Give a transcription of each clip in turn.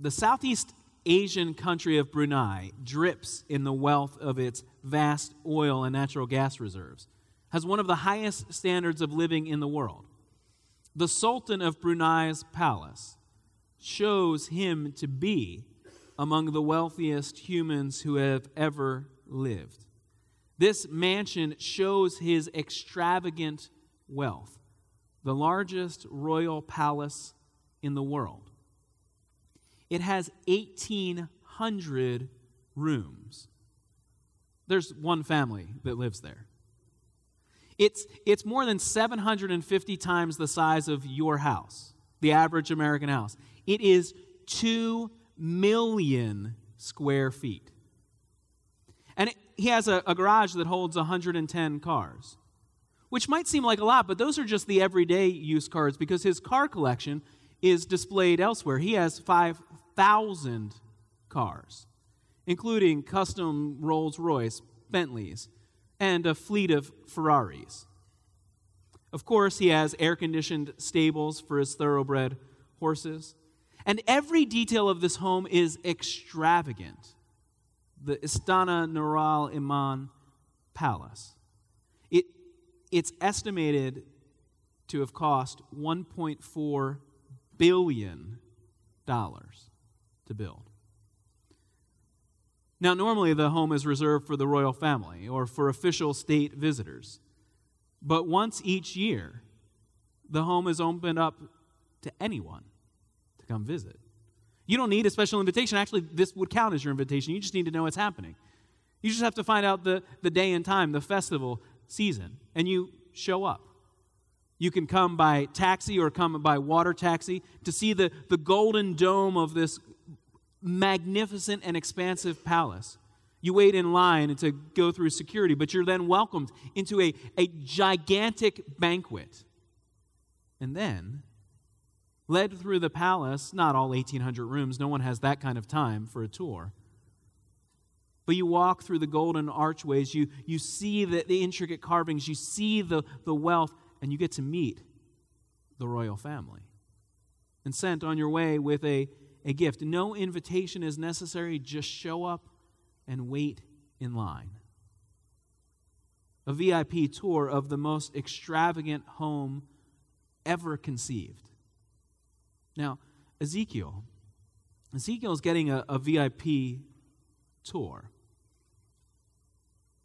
the Southeast Asian country of Brunei drips in the wealth of its vast oil and natural gas reserves, has one of the highest standards of living in the world. The Sultan of Brunei's palace shows him to be among the wealthiest humans who have ever lived. This mansion shows his extravagant wealth, the largest royal palace in the world. It has 1,800 rooms. There's one family that lives there. It's, it's more than 750 times the size of your house, the average American house. It is 2 million square feet. And it, he has a, a garage that holds 110 cars, which might seem like a lot, but those are just the everyday use cars because his car collection is displayed elsewhere. He has 5,000 cars, including custom Rolls Royce, Bentleys, and a fleet of Ferraris. Of course, he has air conditioned stables for his thoroughbred horses. And every detail of this home is extravagant. The Istana Nurul Iman Palace. It, it's estimated to have cost $1.4 billion dollars to build. Now, normally the home is reserved for the royal family or for official state visitors. But once each year, the home is opened up to anyone to come visit. You don't need a special invitation. Actually, this would count as your invitation. You just need to know what's happening. You just have to find out the, the day and time, the festival season, and you show up. You can come by taxi or come by water taxi to see the, the golden dome of this magnificent and expansive palace. You wait in line to go through security, but you're then welcomed into a, a gigantic banquet. And then, led through the palace, not all 1,800 rooms, no one has that kind of time for a tour. But you walk through the golden archways, you, you see the, the intricate carvings, you see the, the wealth, and you get to meet the royal family. And sent on your way with a a gift. No invitation is necessary, just show up and wait in line. A VIP tour of the most extravagant home ever conceived. Now, Ezekiel, Ezekiel is getting a, a VIP tour.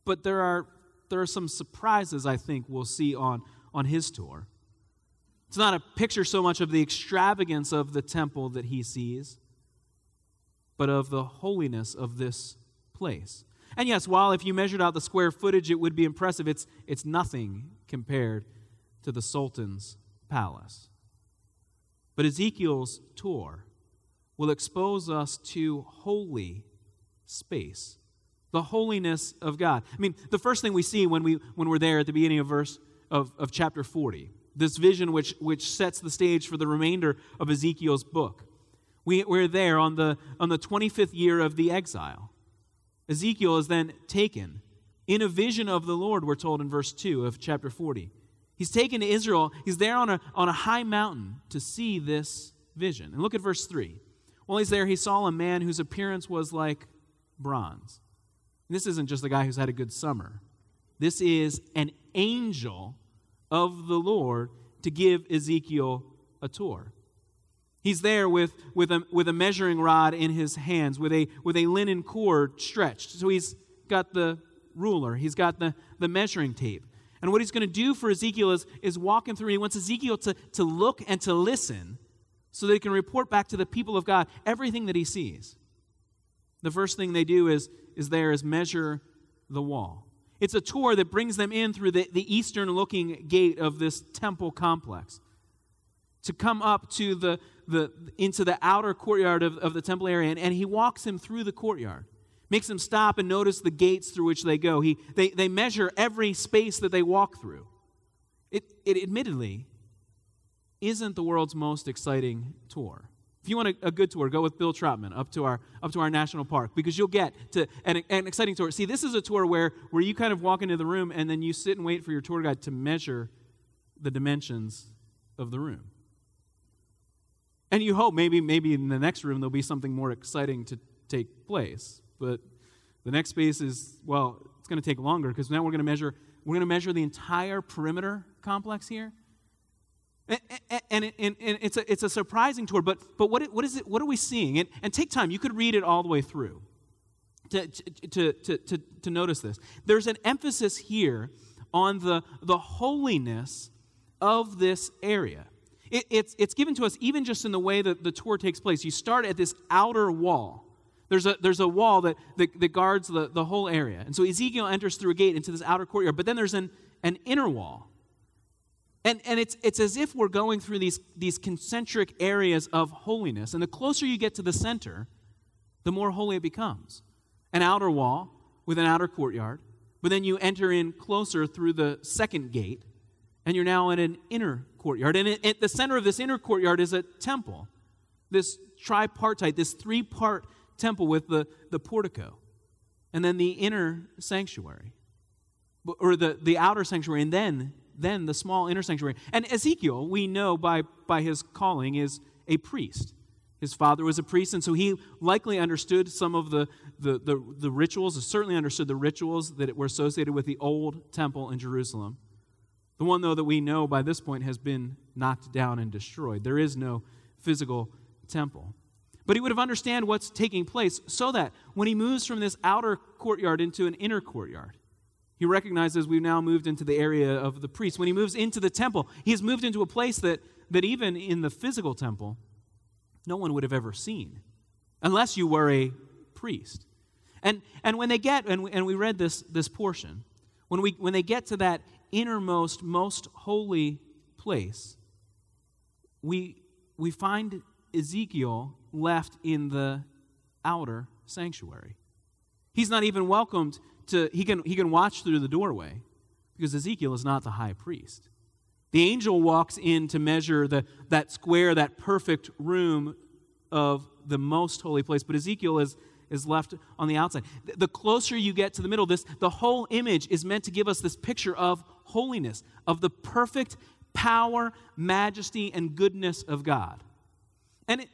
But there are, there are some surprises I think we'll see on, on his tour. It's not a picture so much of the extravagance of the temple that he sees, but of the holiness of this place. And yes, while if you measured out the square footage, it would be impressive, it's, it's nothing compared to the Sultan's palace. But Ezekiel's tour will expose us to holy space, the holiness of God. I mean, the first thing we see when, we, when we're there at the beginning of verse of, of chapter 40 this vision which, which sets the stage for the remainder of Ezekiel's book. We, we're there on the, on the 25th year of the exile. Ezekiel is then taken in a vision of the Lord, we're told in verse 2 of chapter 40. He's taken to Israel. He's there on a, on a high mountain to see this vision. And look at verse 3. While he's there, he saw a man whose appearance was like bronze. And this isn't just a guy who's had a good summer, this is an angel of the Lord to give Ezekiel a tour. He's there with, with, a, with a measuring rod in his hands, with a, with a linen cord stretched. So he's got the ruler, he's got the, the measuring tape. And what he's going to do for Ezekiel is, is walk him through. He wants Ezekiel to, to look and to listen so that he can report back to the people of God everything that he sees. The first thing they do is, is there is measure the wall. It's a tour that brings them in through the, the eastern looking gate of this temple complex to come up to the, the into the outer courtyard of, of the temple area. And, and he walks him through the courtyard makes them stop and notice the gates through which they go. He, they, they measure every space that they walk through. It, it admittedly isn't the world's most exciting tour if you want a, a, good tour, go with Bill Trotman up to our up to our national park because you'll get to an, an, exciting tour. See, this is a tour where where you kind of walk into the room and then you sit and wait for your tour guide to measure the dimensions of the room. And you hope maybe, maybe in the next room there'll be something more exciting to take place. But the next space is, well, it's going to take longer because now we're going to measure we're going to measure the entire perimeter complex here. And, and, and, it's, a, it's a surprising tour, but, but what, what, is it, what are we seeing? And, and take time, you could read it all the way through to, to, to, to, to notice this. There's an emphasis here on the, the holiness of this area. It, it's, it's given to us even just in the way that the tour takes place. You start at this outer wall. There's a, there's a wall that, that, that guards the, the whole area. And so Ezekiel enters through a gate into this outer courtyard, but then there's an, an inner wall. And, and it's, it's as if we're going through these, these concentric areas of holiness. And the closer you get to the center, the more holy it becomes. An outer wall with an outer courtyard, but then you enter in closer through the second gate, and you're now in an inner courtyard. And at the center of this inner courtyard is a temple, this tripartite, this three part temple with the, the portico, and then the inner sanctuary, or the, the outer sanctuary, and then, then the small inner sanctuary. And Ezekiel, we know by, by his calling, is a priest. His father was a priest, and so he likely understood some of the, the, the, the rituals, certainly understood the rituals that were associated with the old temple in Jerusalem. The one, though, that we know by this point has been knocked down and destroyed. There is no physical temple. But he would have understood what's taking place so that when he moves from this outer courtyard into an inner courtyard, he recognizes we've now moved into the area of the priest. When he moves into the temple, he has moved into a place that, that even in the physical temple, no one would have ever seen unless you were a priest. And, and when they get, and we, and we read this, this portion, when, we, when they get to that innermost, most holy place, we, we find Ezekiel left in the outer sanctuary. He's not even welcomed to, he can, he can watch through the doorway because Ezekiel is not the high priest. The angel walks in to measure the, that square, that perfect room of the most holy place, but Ezekiel is, is left on the outside. The closer you get to the middle, this, the whole image is meant to give us this picture of holiness, of the perfect power, majesty, and goodness of God. And it,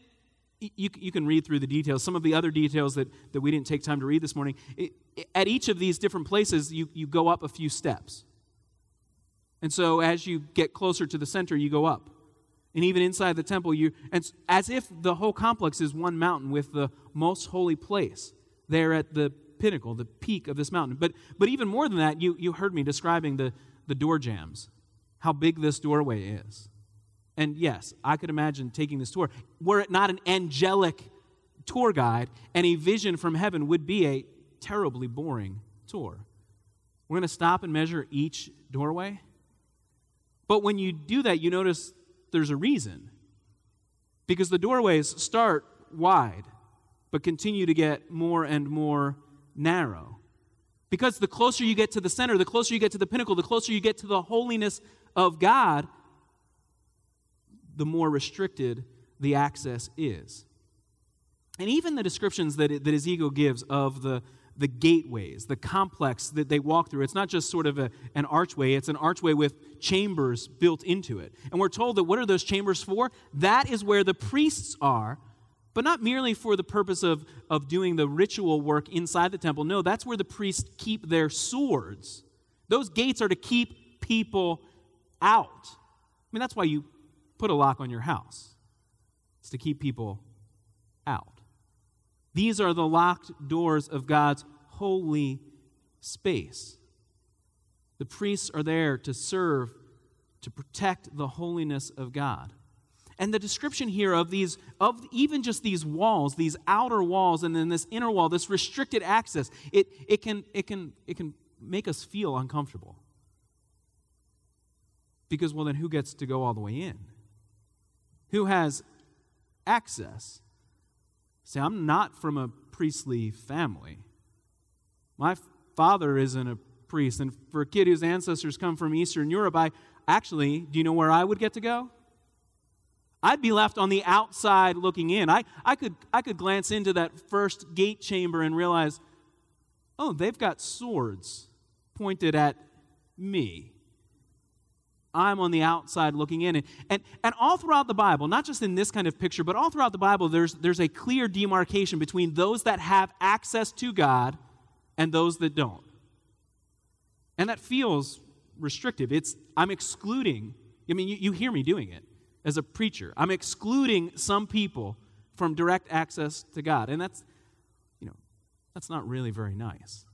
you, you can read through the details. Some of the other details that, that we didn't take time to read this morning, it, at each of these different places, you, you go up a few steps. And so as you get closer to the center, you go up. And even inside the temple, you and as if the whole complex is one mountain with the most holy place there at the pinnacle, the peak of this mountain. But but even more than that, you, you heard me describing the, the door jambs, how big this doorway is. And yes, I could imagine taking this tour. Were it not an angelic tour guide and a vision from heaven would be a terribly boring tour. We're going to stop and measure each doorway. But when you do that, you notice there's a reason. Because the doorways start wide, but continue to get more and more narrow. Because the closer you get to the center, the closer you get to the pinnacle, the closer you get to the holiness of God, the more restricted the access is. And even the descriptions that, that Ezekiel gives of the, the gateways, the complex that they walk through. It's not just sort of a, an archway, it's an archway with chambers built into it. And we're told that what are those chambers for? That is where the priests are, but not merely for the purpose of, of doing the ritual work inside the temple. No, that's where the priests keep their swords. Those gates are to keep people out. I mean, that's why you put a lock on your house, it's to keep people out. These are the locked doors of God's holy space. The priests are there to serve, to protect the holiness of God. And the description here of these, of even just these walls, these outer walls, and then this inner wall, this restricted access, it, it, can, it, can, it can make us feel uncomfortable. Because, well, then who gets to go all the way in? Who has access? Say, I'm not from a priestly family. My father isn't a priest. And for a kid whose ancestors come from Eastern Europe, I actually, do you know where I would get to go? I'd be left on the outside looking in. I, I, could, I could glance into that first gate chamber and realize, oh, they've got swords pointed at me. I'm on the outside looking in. And, and, and all throughout the Bible, not just in this kind of picture, but all throughout the Bible, there's, there's a clear demarcation between those that have access to God and those that don't. And that feels restrictive. It's, I'm excluding, I mean, you, you hear me doing it as a preacher. I'm excluding some people from direct access to God. And that's, you know, that's not really very nice.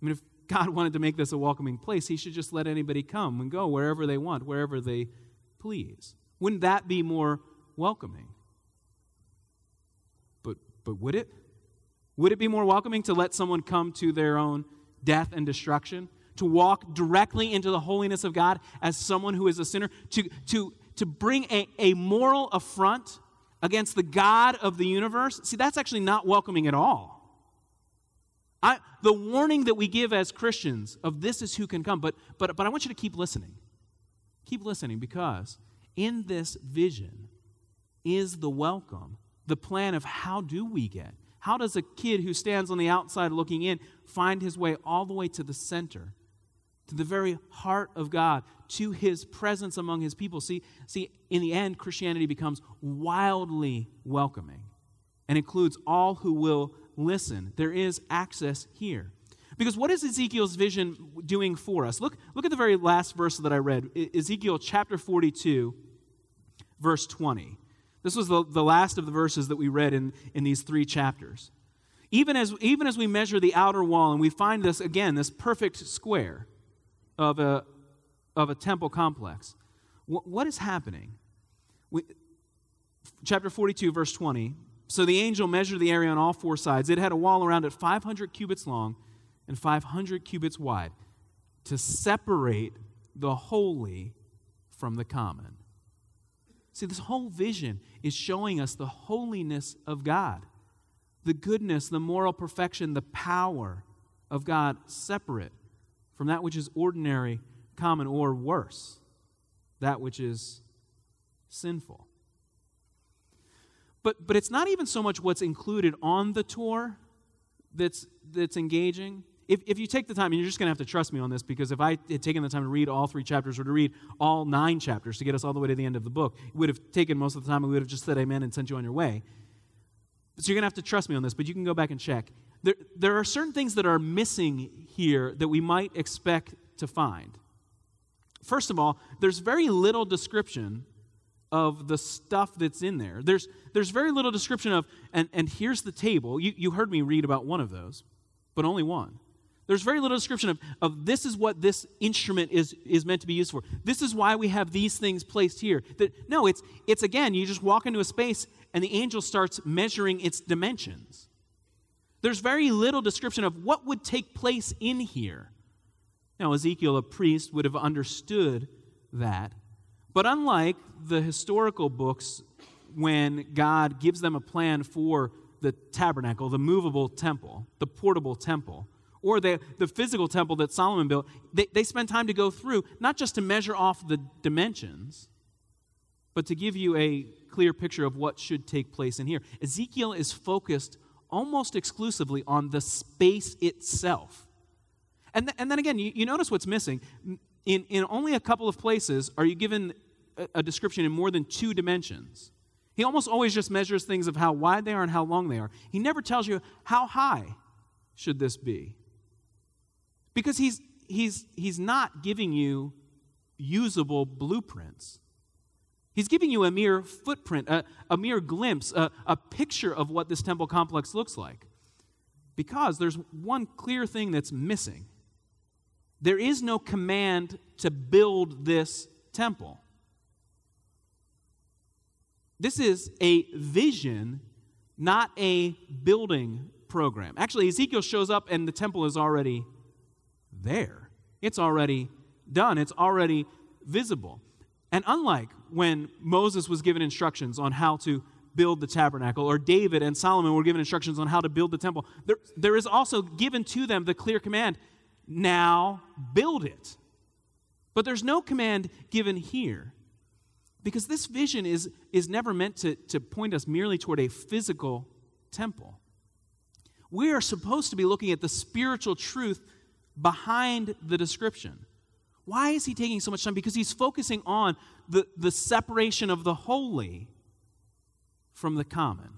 I mean, if God wanted to make this a welcoming place, He should just let anybody come and go wherever they want, wherever they please. Wouldn't that be more welcoming? But, but would it? Would it be more welcoming to let someone come to their own death and destruction? To walk directly into the holiness of God as someone who is a sinner? To, to, to bring a, a moral affront against the God of the universe? See, that's actually not welcoming at all. I, the warning that we give as Christians of this is who can come, but, but, but I want you to keep listening. Keep listening because in this vision is the welcome, the plan of how do we get? How does a kid who stands on the outside looking in find his way all the way to the center, to the very heart of God, to his presence among his people? See, see in the end, Christianity becomes wildly welcoming and includes all who will listen. There is access here. Because what is Ezekiel's vision doing for us? Look, look at the very last verse that I read Ezekiel chapter 42, verse 20. This was the, the last of the verses that we read in, in these three chapters. Even as, even as we measure the outer wall and we find this, again, this perfect square of a, of a temple complex, what, is happening? We, chapter 42, verse 20 so the angel measured the area on all four sides. It had a wall around it 500 cubits long and 500 cubits wide to separate the holy from the common. See, this whole vision is showing us the holiness of God, the goodness, the moral perfection, the power of God separate from that which is ordinary, common, or worse, that which is sinful. But, but it's not even so much what's included on the tour that's, that's engaging. If, if you take the time, and you're just going to have to trust me on this, because if I had taken the time to read all three chapters or to read all nine chapters to get us all the way to the end of the book, it would have taken most of the time, and we would have just said amen and sent you on your way. So you're going to have to trust me on this, but you can go back and check. There, there are certain things that are missing here that we might expect to find. First of all, there's very little description of the stuff that's in there. There's, there's very little description of, and, and here's the table. You, you heard me read about one of those, but only one. There's very little description of, of this is what this instrument is, is meant to be used for. This is why we have these things placed here. That, no, it's, it's again, you just walk into a space and the angel starts measuring its dimensions. There's very little description of what would take place in here. Now, Ezekiel, a priest, would have understood that but unlike the historical books, when God gives them a plan for the tabernacle, the movable temple, the portable temple, or the, the physical temple that Solomon built, they, they spend time to go through, not just to measure off the dimensions, but to give you a clear picture of what should take place in here. Ezekiel is focused almost exclusively on the space itself. And, th- and then again, you, you notice what's missing. In, in only a couple of places are you given a description in more than two dimensions. He almost always just measures things of how wide they are and how long they are. He never tells you how high should this be. Because he's, he's, he's not giving you usable blueprints. He's giving you a mere footprint, a, a mere glimpse, a, a picture of what this temple complex looks like. Because there's one clear thing that's missing there is no command to build this temple. This is a vision, not a building program. Actually, Ezekiel shows up and the temple is already there. It's already done, it's already visible. And unlike when Moses was given instructions on how to build the tabernacle, or David and Solomon were given instructions on how to build the temple, there, there is also given to them the clear command now build it. But there's no command given here. Because this vision is, is never meant to, to point us merely toward a physical temple. We are supposed to be looking at the spiritual truth behind the description. Why is he taking so much time? Because he's focusing on the, the separation of the holy from the common.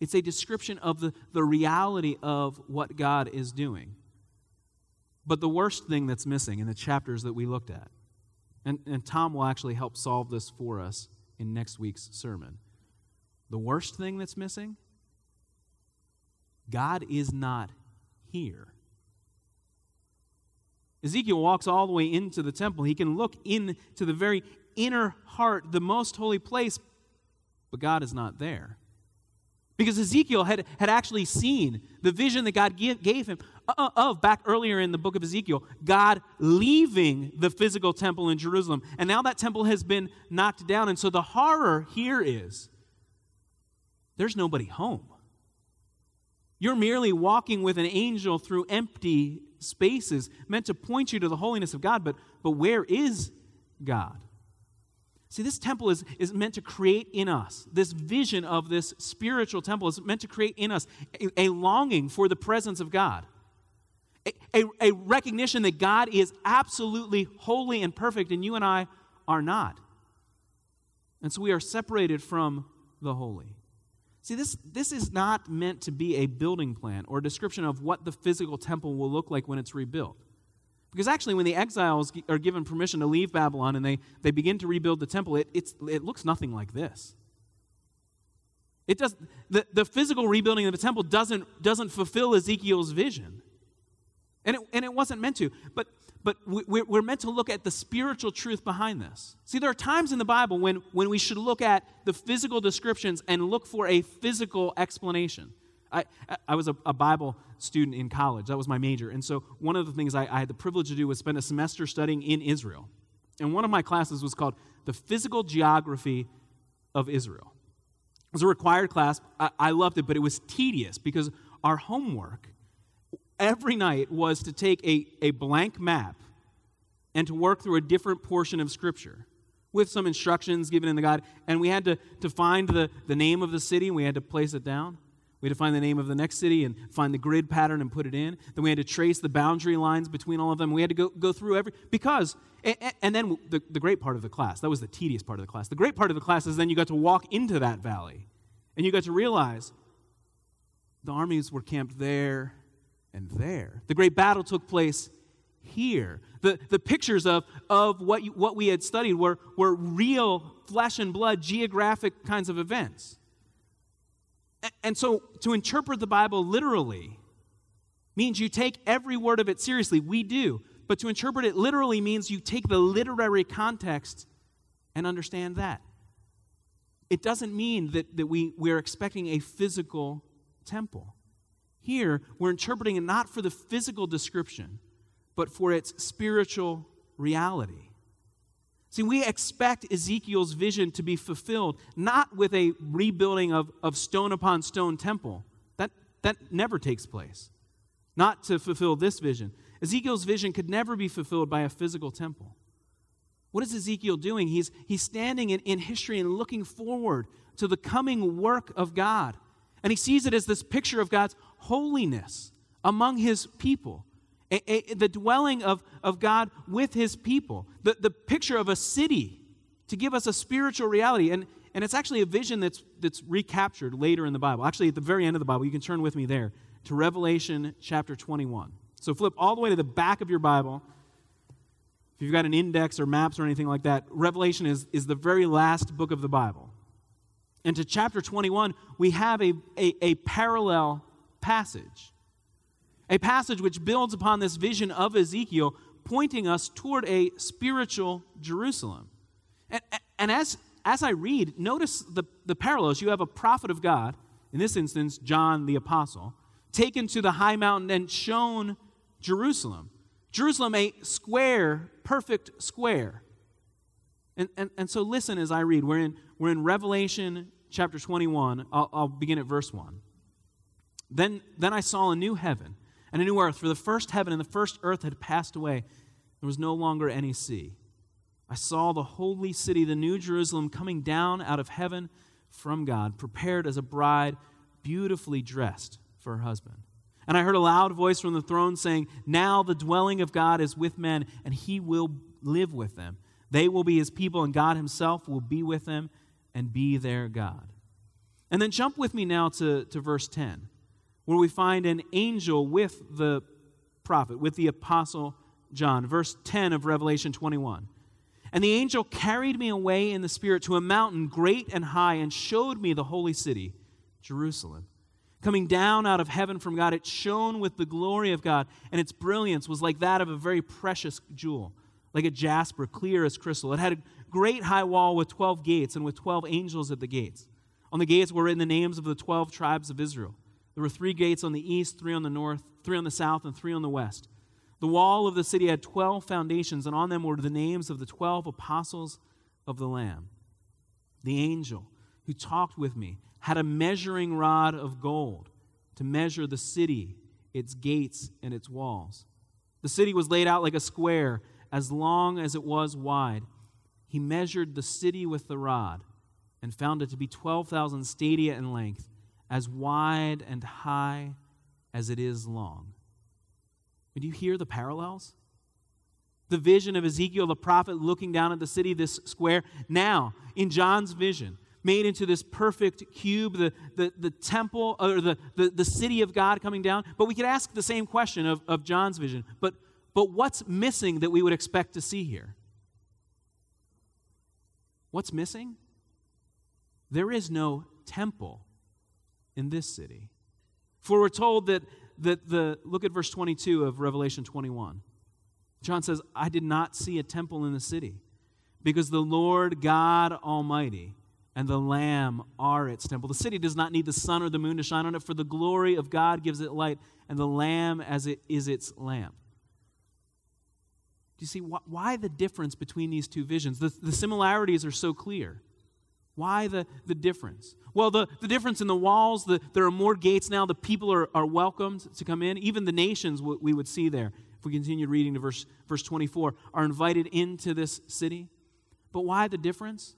It's a description of the, the reality of what God is doing. But the worst thing that's missing in the chapters that we looked at, and, and Tom will actually help solve this for us in next week's sermon. The worst thing that's missing God is not here. Ezekiel walks all the way into the temple. He can look into the very inner heart, the most holy place, but God is not there. Because Ezekiel had, had actually seen the vision that God give, gave him uh, of back earlier in the book of Ezekiel, God leaving the physical temple in Jerusalem. And now that temple has been knocked down. And so the horror here is there's nobody home. You're merely walking with an angel through empty spaces meant to point you to the holiness of God, but, but where is God? See, this temple is, is meant to create in us, this vision of this spiritual temple is meant to create in us a, a longing for the presence of God, a, a, a recognition that God is absolutely holy and perfect, and you and I are not. And so we are separated from the holy. See, this, this is not meant to be a building plan or a description of what the physical temple will look like when it's rebuilt. Because actually, when the exiles are given permission to leave Babylon and they, they begin to rebuild the temple, it, it looks nothing like this. It does, the, the physical rebuilding of the temple doesn't, doesn't fulfill Ezekiel's vision. And it, and it wasn't meant to. But but we're meant to look at the spiritual truth behind this. See, there are times in the Bible when, when we should look at the physical descriptions and look for a physical explanation. I, I was a, a Bible student in college, that was my major. And so, one of the things I, I had the privilege to do was spend a semester studying in Israel. And one of my classes was called The Physical Geography of Israel. It was a required class. I, I loved it, but it was tedious because our homework every night was to take a, a blank map and to work through a different portion of Scripture with some instructions given in the guide. And we had to, to find the, the name of the city and we had to place it down. We had to find the name of the next city and find the grid pattern and put it in. Then we had to trace the boundary lines between all of them. We had to go, go through every, because, and, and then the, the great part of the class, that was the tedious part of the class. The great part of the class is then you got to walk into that valley and you got to realize the armies were camped there and there. The great battle took place here. The, the pictures of, of what, you, what we had studied were, were real flesh and blood, geographic kinds of events. And, so to interpret the Bible literally means you take every word of it seriously. We do. But to interpret it literally means you take the literary context and understand that. It doesn't mean that, that we, we're expecting a physical temple. Here, we're interpreting it not for the physical description, but for its spiritual reality. See, we expect Ezekiel's vision to be fulfilled not with a rebuilding of, of stone upon stone temple. That, that never takes place. Not to fulfill this vision. Ezekiel's vision could never be fulfilled by a physical temple. What is Ezekiel doing? He's, he's standing in, in history and looking forward to the coming work of God. And he sees it as this picture of God's holiness among his people, a, a, the dwelling of, of God with his people, the, the picture of a city to give us a spiritual reality. And, and it's actually a vision that's, that's recaptured later in the Bible. Actually, at the very end of the Bible, you can turn with me there to Revelation chapter 21. So flip all the way to the back of your Bible. If you've got an index or maps or anything like that, Revelation is, is the very last book of the Bible. And to chapter 21, we have a, a, a parallel passage. A passage which builds upon this vision of Ezekiel, pointing us toward a spiritual Jerusalem. And, and as, as I read, notice the, the parallels. You have a prophet of God, in this instance, John the Apostle, taken to the high mountain and shown Jerusalem. Jerusalem, a square, perfect square. And, and, and so listen as I read. We're in, we're in Revelation chapter 21. I'll, I'll begin at verse 1. Then, then I saw a new heaven and a new earth, for the first heaven and the first earth had passed away. There was no longer any sea. I saw the holy city, the new Jerusalem, coming down out of heaven from God, prepared as a bride, beautifully dressed for her husband. And I heard a loud voice from the throne saying, Now the dwelling of God is with men, and he will live with them. They will be his people, and God himself will be with them and be their God. And then jump with me now to, to verse 10, where we find an angel with the prophet, with the apostle John. Verse 10 of Revelation 21. And the angel carried me away in the Spirit to a mountain great and high and showed me the holy city, Jerusalem. Coming down out of heaven from God, it shone with the glory of God, and its brilliance was like that of a very precious jewel, like a jasper, clear as crystal. It had a great high wall with 12 gates and with 12 angels at the gates. On the gates were written the names of the 12 tribes of Israel. There were three gates on the east, three on the north, three on the south, and three on the west. The wall of the city had 12 foundations, and on them were the names of the 12 apostles of the Lamb. The angel who talked with me had a measuring rod of gold to measure the city, its gates, and its walls. The city was laid out like a square, as long as it was wide. He measured the city with the rod and found it to be 12,000 stadia in length, as wide and high as it is long. Do you hear the parallels? The vision of Ezekiel the prophet looking down at the city, this square, now in John's vision, made into this perfect cube, the, the, the temple or the, the, the city of God coming down. But we could ask the same question of, of John's vision. But, but what's missing that we would expect to see here? What's missing? There is no temple in this city. For we're told that that the look at verse 22 of Revelation 21. John says, I did not see a temple in the city because the Lord God Almighty and the Lamb are its temple. The city does not need the sun or the moon to shine on it, for the glory of God gives it light, and the Lamb as it is its lamp. Do you see why the difference between these two visions? The, the similarities are so clear. Why the, the difference? Well, the, the difference in the walls, the, there are more gates now. The people are, are welcomed to come in. Even the nations, we would see there, if we continue reading to verse, verse 24, are invited into this city. But why the difference?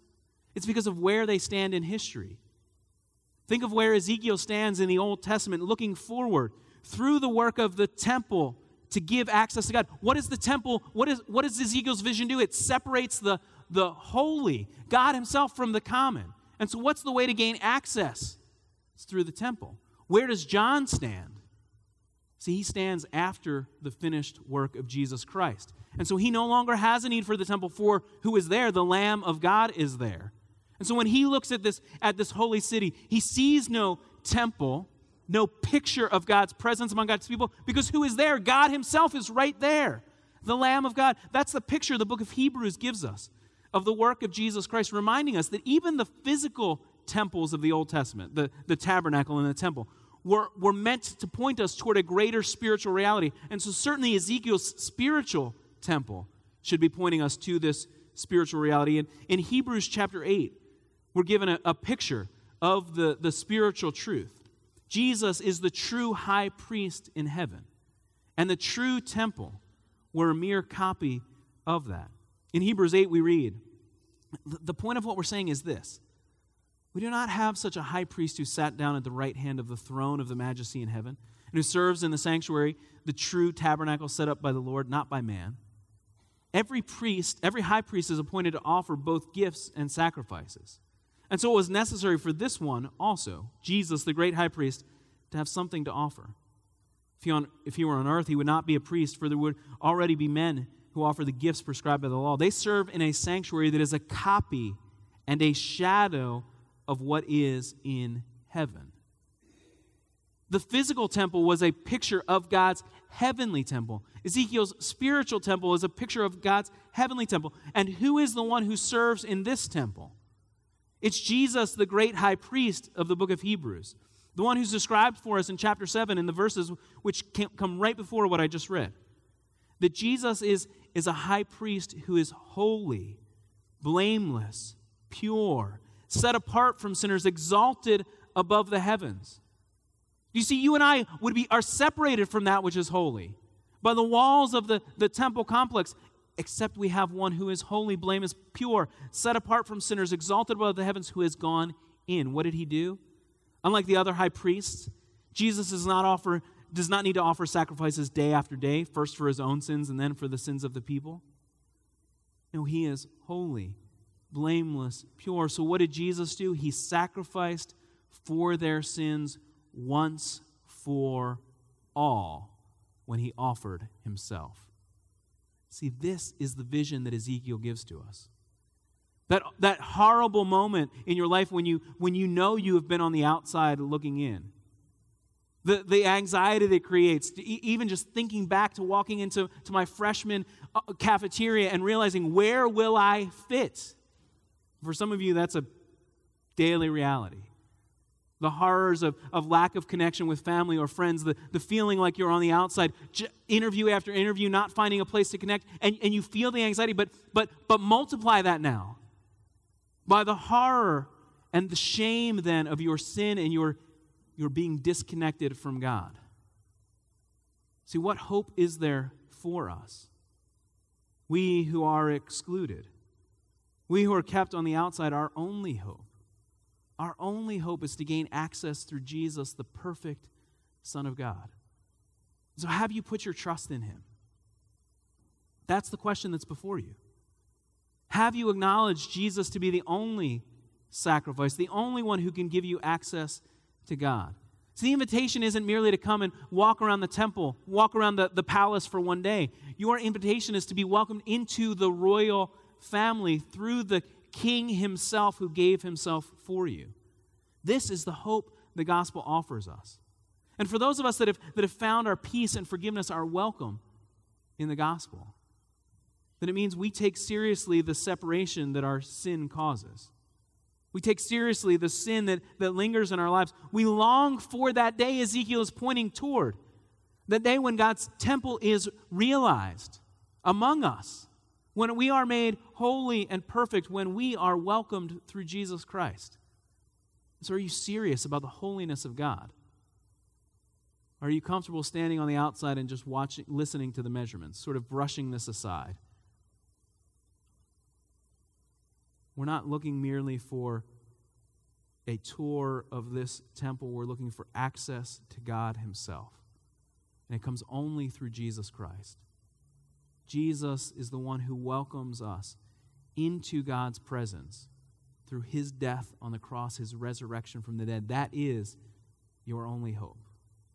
It's because of where they stand in history. Think of where Ezekiel stands in the Old Testament, looking forward through the work of the temple to give access to God. What is the temple? What, is, what does Ezekiel's vision do? It separates the, the holy, God Himself from the common. And so, what's the way to gain access? It's through the temple. Where does John stand? See, he stands after the finished work of Jesus Christ. And so he no longer has a need for the temple, for who is there? The Lamb of God is there. And so when he looks at this, at this holy city, he sees no temple, no picture of God's presence among God's people, because who is there? God himself is right there. The Lamb of God. That's the picture the book of Hebrews gives us of the work of Jesus Christ, reminding us that even the physical temples of the Old Testament, the, the tabernacle and the temple, were, were meant to point us toward a greater spiritual reality. And so, certainly, Ezekiel's spiritual temple should be pointing us to this spiritual reality. And in Hebrews chapter 8, we're given a, a picture of the, the spiritual truth. Jesus is the true high priest in heaven, and the true temple were a mere copy of that. In Hebrews 8, we read, the point of what we're saying is this We do not have such a high priest who sat down at the right hand of the throne of the majesty in heaven, and who serves in the sanctuary, the true tabernacle set up by the Lord, not by man. Every priest, every high priest is appointed to offer both gifts and sacrifices. And so it was necessary for this one also, Jesus, the great high priest, to have something to offer. If he, on, if he were on earth, he would not be a priest, for there would already be men who offer the gifts prescribed by the law. They serve in a sanctuary that is a copy and a shadow of what is in heaven. The physical temple was a picture of God's heavenly temple. Ezekiel's spiritual temple is a picture of God's heavenly temple. And who is the one who serves in this temple? It's Jesus, the great high priest of the book of Hebrews, the one who's described for us in chapter 7 in the verses which come right before what I just read. That Jesus is is a high priest who is holy, blameless, pure, set apart from sinners, exalted above the heavens. You see, you and I would be are separated from that which is holy by the walls of the, the temple complex, except we have one who is holy, blameless, pure, set apart from sinners, exalted above the heavens, who has gone in. What did he do? Unlike the other high priests, Jesus does not offer does not need to offer sacrifices day after day, first for his own sins and then for the sins of the people. No, he is holy, blameless, pure. So what did Jesus do? He sacrificed for their sins once for all when he offered himself. See, this is the vision that Ezekiel gives to us. That, that horrible moment in your life when you, when you know you have been on the outside looking in. The, the anxiety that creates, even just thinking back to walking into to my freshman uh, cafeteria and realizing, where will I fit? For some of you, that's a daily reality the horrors of, of lack of connection with family or friends, the, the feeling like you're on the outside, j- interview after interview, not finding a place to connect, and, and you feel the anxiety, but, but, but multiply that now by the horror and the shame then of your sin and your, your being disconnected from God. See, what hope is there for us? We who are excluded, we who are kept on the outside, our only hope our only hope is to gain access through Jesus, the perfect Son of God. So, have you put your trust in Him? That's the question that's before you. Have you acknowledged Jesus to be the only sacrifice, the only one who can give you access to God? So the invitation isn't merely to come and walk around the temple, walk around the, the palace for one day. Your invitation is to be welcomed into the royal family through the King himself who gave himself for you. This is the hope the gospel offers us. And for those of us that have, that have found our peace and forgiveness, our welcome in the gospel, that it means we take seriously the separation that our sin causes. We take seriously the sin that, that lingers in our lives. We long for that day Ezekiel is pointing toward. the day when God's temple is realized among us when we are made holy and perfect, when we are welcomed through Jesus Christ. So, are you serious about the holiness of God? Are you comfortable standing on the outside and just watching, listening to the measurements, sort of brushing this aside? We're not looking merely for a tour of this temple, we're looking for access to God Himself. And it comes only through Jesus Christ. Jesus is the one who welcomes us into God's presence through his death on the cross, his resurrection from the dead. That is your only hope.